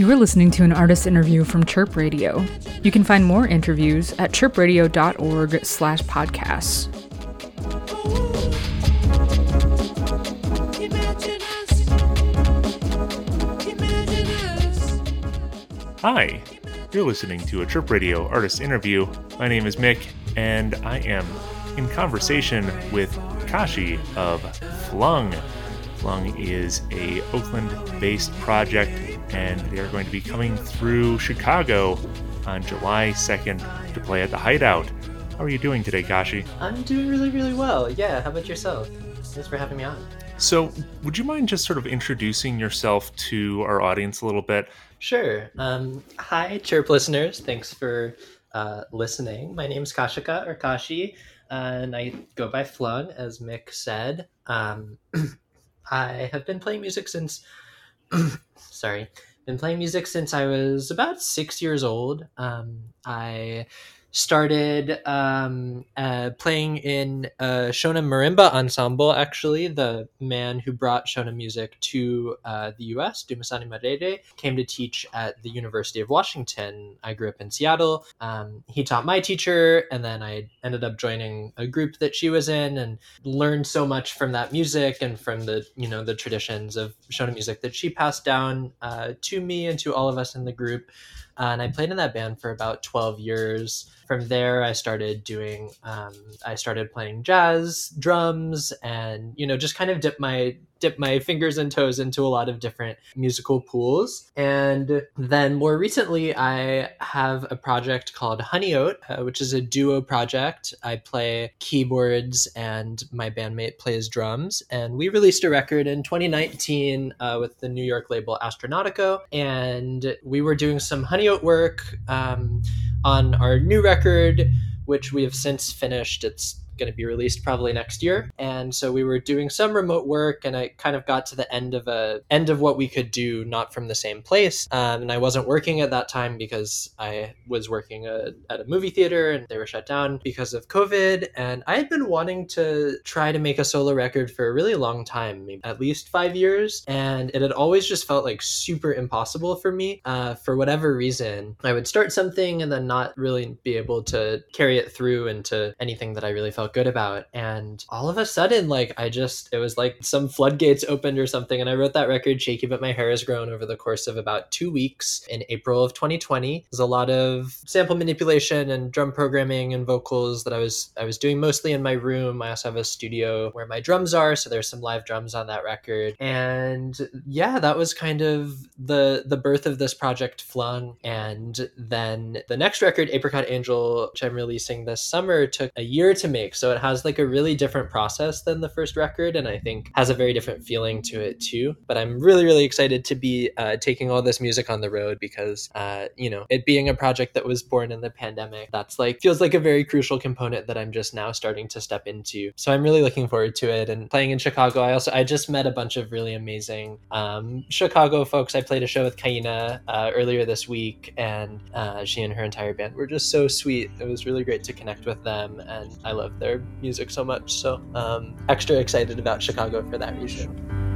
You are listening to an artist interview from Chirp Radio. You can find more interviews at chirpradio.org slash podcasts. Hi, you're listening to a Chirp Radio artist interview. My name is Mick, and I am in conversation with Kashi of Flung. Flung is a Oakland-based project, and they are going to be coming through Chicago on July 2nd to play at the Hideout. How are you doing today, Kashi? I'm doing really, really well. Yeah, how about yourself? Thanks for having me on. So, would you mind just sort of introducing yourself to our audience a little bit? Sure. Um, hi, Chirp listeners. Thanks for uh, listening. My name is Kashika or Kashi, and I go by Flung, as Mick said. Um, I have been playing music since, sorry, been playing music since I was about six years old. Um, I started um, uh, playing in a Shona marimba ensemble. Actually, the man who brought Shona music to uh, the U.S., Dumisani Maraire, came to teach at the University of Washington. I grew up in Seattle. Um, he taught my teacher, and then I ended up joining a group that she was in, and learned so much from that music and from the you know the traditions of Shona music that she passed down uh, to me and to all of us in the group. Uh, and I played in that band for about 12 years. From there, I started doing, um, I started playing jazz, drums, and, you know, just kind of dip my dip my fingers and toes into a lot of different musical pools. And then more recently, I have a project called Honey Oat, uh, which is a duo project. I play keyboards and my bandmate plays drums. And we released a record in 2019 uh, with the New York label Astro Nautico. And we were doing some Honey Oat work um, on our new record, which we have since finished. It's going to be released probably next year. And so we were doing some remote work, and I kind of got to the end of a end of what we could do, not from the same place. Um, and I wasn't working at that time because I was working a, at a movie theater, and they were shut down because of COVID. And I had been wanting to try to make a solo record for a really long time, maybe at least five years, and it had always just felt like super impossible for me. Uh, for whatever reason, I would start something and then not really be able to carry it through into anything that I really felt felt good about. And all of a sudden, like I just, it was like some floodgates opened or something. And I wrote that record, Shaky But My Hair Has Grown, over the course of about two weeks in April of 2020. There's a lot of sample manipulation and drum programming and vocals that I was I was doing mostly in my room. I also have a studio where my drums are, so there's some live drums on that record. And yeah, that was kind of the the birth of this project Flung. And then the next record, Apricot Angel, which I'm releasing this summer, took a year to make. So it has like a really different process than the first record, and I think has a very different feeling to it too. But I'm really, really excited to be uh, taking all this music on the road because, uh, you know, it being a project that was born in the pandemic, that's like feels like a very crucial component that I'm just now starting to step into. So I'm really looking forward to it. And playing in Chicago, I also I just met a bunch of really amazing um, Chicago folks. I played a show with Kaina uh, earlier this week, and uh, she and her entire band were just so sweet. It was really great to connect with them, and I love their music so much. So um, extra excited about Chicago for that reason.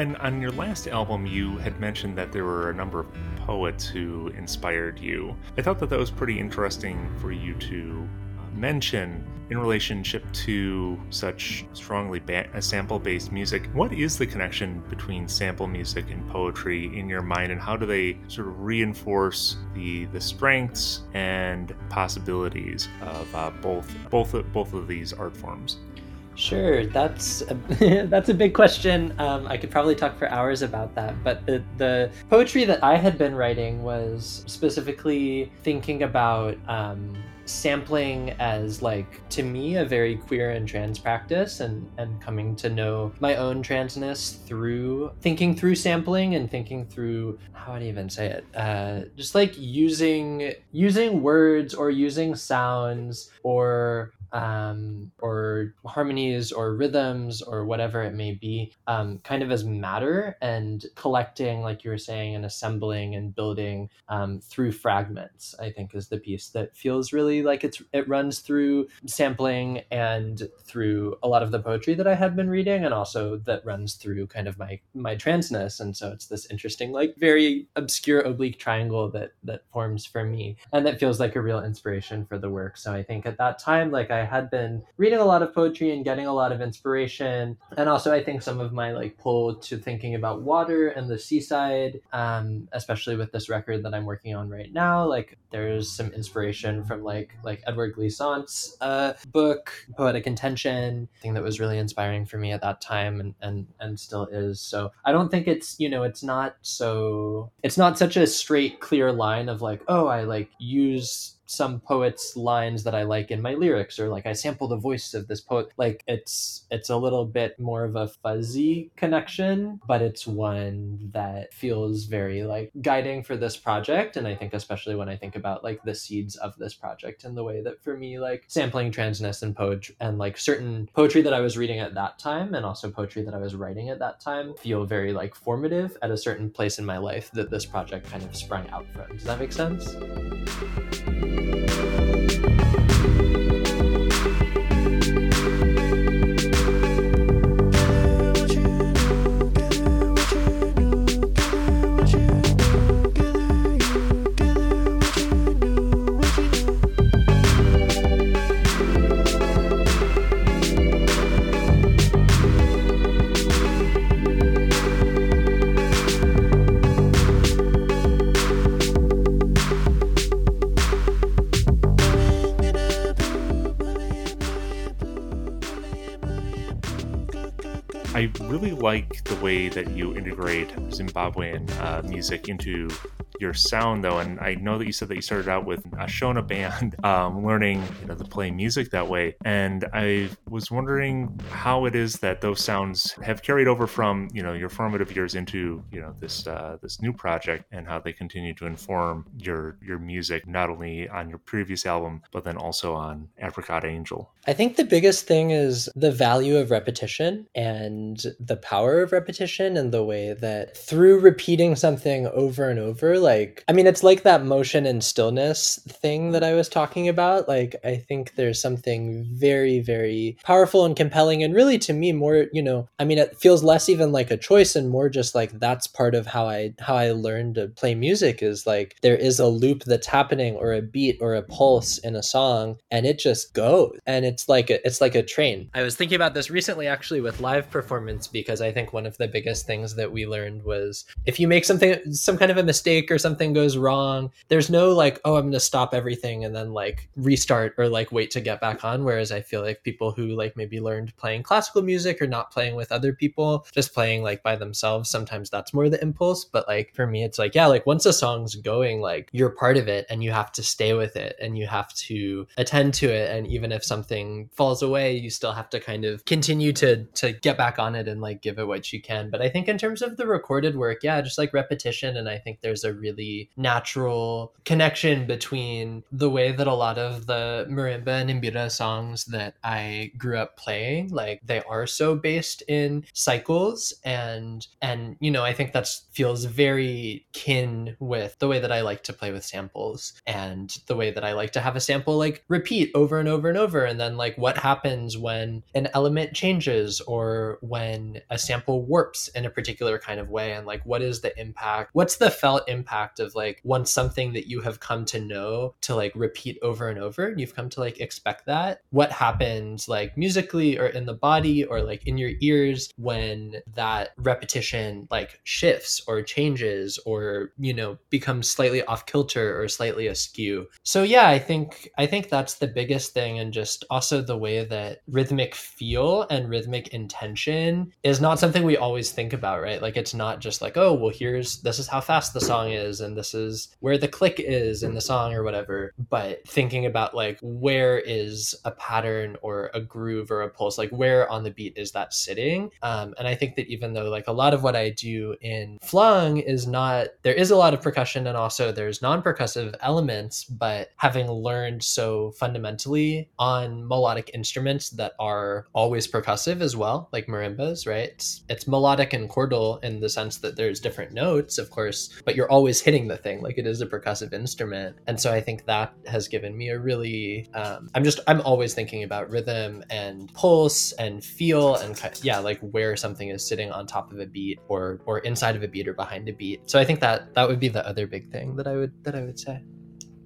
And on your last album, you had mentioned that there were a number of poets who inspired you. I thought that that was pretty interesting for you to uh, mention in relationship to such strongly ba- uh, sample based music. What is the connection between sample music and poetry in your mind, and how do they sort of reinforce the, the strengths and possibilities of uh, both, both, both of these art forms? Sure, that's a, that's a big question. Um, I could probably talk for hours about that. But the the poetry that I had been writing was specifically thinking about um, sampling as like to me a very queer and trans practice, and and coming to know my own transness through thinking through sampling and thinking through how would I even say it? Uh, just like using using words or using sounds or um, or harmonies or rhythms or whatever it may be, um, kind of as matter and collecting, like you were saying, and assembling and building um, through fragments. I think is the piece that feels really like it's it runs through sampling and through a lot of the poetry that I had been reading, and also that runs through kind of my my transness. And so it's this interesting, like very obscure oblique triangle that that forms for me, and that feels like a real inspiration for the work. So I think at that time, like I had been reading a lot of poetry and getting a lot of inspiration, and also I think some of my like pull to thinking about water and the seaside, um, especially with this record that I'm working on right now. Like there's some inspiration from like like Édouard Glissant's uh, book Poetic Intention, thing that was really inspiring for me at that time and and and still is. So I don't think it's you know it's not so it's not such a straight clear line of like oh I like use some poets lines that i like in my lyrics or like i sample the voice of this poet. Like it's it's a little bit more of a fuzzy connection but it's one that feels very like guiding for this project. And i think especially when i think about like the seeds of this project and the way that for me like sampling transness and poetry and like certain poetry that i was reading at that time and also poetry that i was writing at that time feel very like formative at a certain place in my life that this project kind of sprung out from. Does that make sense I really like the way that you integrate Zimbabwean uh, music into your sound though and i know that you said that you started out with a shona band um, learning you know to play music that way and i was wondering how it is that those sounds have carried over from you know your formative years into you know this uh, this new project and how they continue to inform your your music not only on your previous album but then also on apricot angel. I think the biggest thing is the value of repetition and the power of repetition and the way that through repeating something over and over like like i mean it's like that motion and stillness thing that i was talking about. Like i think there's something very very powerful and compelling and really to me more you know i mean it feels less even like a choice and more just like that's part of how i how i learned to play music is like there is a loop that's happening or a beat or a pulse in a song and it just goes. And it's like a, it's like a train. I was thinking about this recently actually with live performance because i think one of the biggest things that we learned was if you make something some kind of a mistake or something goes wrong, there's no like, oh, I'm going to stop everything and then like restart or like wait to get back on. Whereas I feel like people who like maybe learned playing classical music or not playing with other people, just playing like by themselves, sometimes that's more the impulse. But like for me, it's like, yeah, like once a song's going, like you're part of it and you have to stay with it and you have to attend to it. And even if something falls away, you still have to kind of continue to to get back on it and like give it what you can. But I think in terms of the recorded work, yeah, just like repetition. And I think there's a really really natural connection between the way that a lot of the marimba and mbira songs that I grew up playing, like they are so based in cycles and and you know, I think that feels very kin with the way that I like to play with samples and the way that I like to have a sample like repeat over and over and over. And then like what happens when an element changes or when a sample warps in a particular kind of way? And like what is the impact? What's the felt impact of like once something that you have come to know to like repeat over and over and you've come to like expect that what happens like musically or in the body or like in your ears when that repetition like shifts or changes or you know becomes slightly off kilter or slightly askew. So yeah i think i think that's the biggest thing and just also the way that rhythmic feel and rhythmic intention is not something we always think about right? Like it's not just like oh well here's this is how fast the song is is and this is where the click is in the song or whatever but thinking about like where is a pattern or a groove or a pulse like where on the beat is that sitting? Um, and i think that even though like a lot of what i do in flung is not there is a lot of percussion and also there's non-percussive elements but having learned so fundamentally on melodic instruments that are always percussive as well like marimbas right? It's, it's melodic and chordal in the sense that there's different notes of course but you're always hitting the thing like it is a percussive instrument. And so i think that has given me a really um, i'm just i'm always thinking about rhythm and pulse and feel and yeah like where something is sitting on top of a beat or or inside of a beat or behind a beat. So i think that that would be the other big thing that i would that i would say.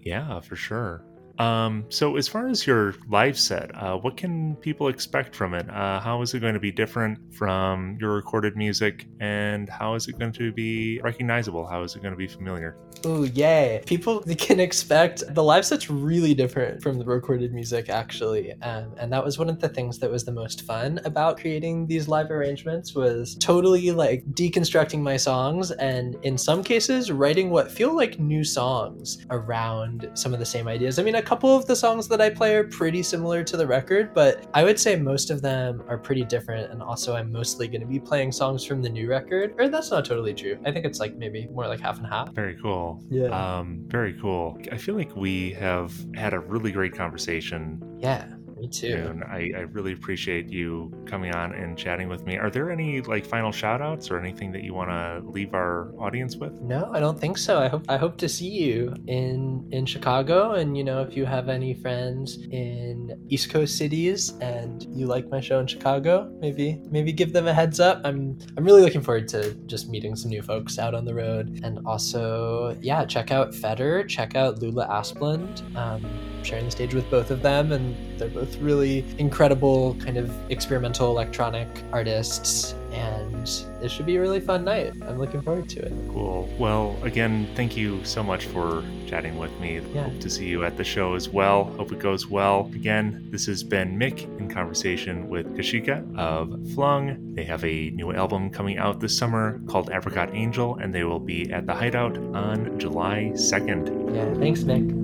Yeah for sure um, so, as far as your live set, uh, what can people expect from it? Uh, how is it going to be different from your recorded music, and how is it going to be recognizable? How is it going to be familiar? Oh, yay! People can expect the live set's really different from the recorded music, actually, um, and that was one of the things that was the most fun about creating these live arrangements. Was totally like deconstructing my songs, and in some cases, writing what feel like new songs around some of the same ideas. I mean, couple of the songs that I play are pretty similar to the record, but I would say most of them are pretty different. And also, I'm mostly going to be playing songs from the new record. Or that's not totally true. I think it's like maybe more like half and half. Very cool. Yeah. Um, very cool. I feel like we have had a really great conversation. Yeah. Me too. And I, I really appreciate you coming on and chatting with me. Are there any like final shout outs or anything that you want to leave our audience with? No, I don't think so. I hope I hope to see you in in Chicago and you know if you have any friends in East Coast cities and you like my show in Chicago, maybe maybe give them a heads up. I'm I'm really looking forward to just meeting some new folks out on the road. And also, yeah, check out Feder, check out Lula Asplund. Um, sharing the stage with both of them and they're both really incredible kind of experimental electronic artists and it should be a really fun night. I'm looking forward to it. Cool. Well, again, thank you so much for chatting with me. Yeah. Hope to see you at the show as well. Hope it goes well. Again, this has been Mick in conversation with Kashika of Flung. They have a new album coming out this summer called Apricot Angel, and they will be at the Hideout on July 2nd. Yeah, thanks, Mick.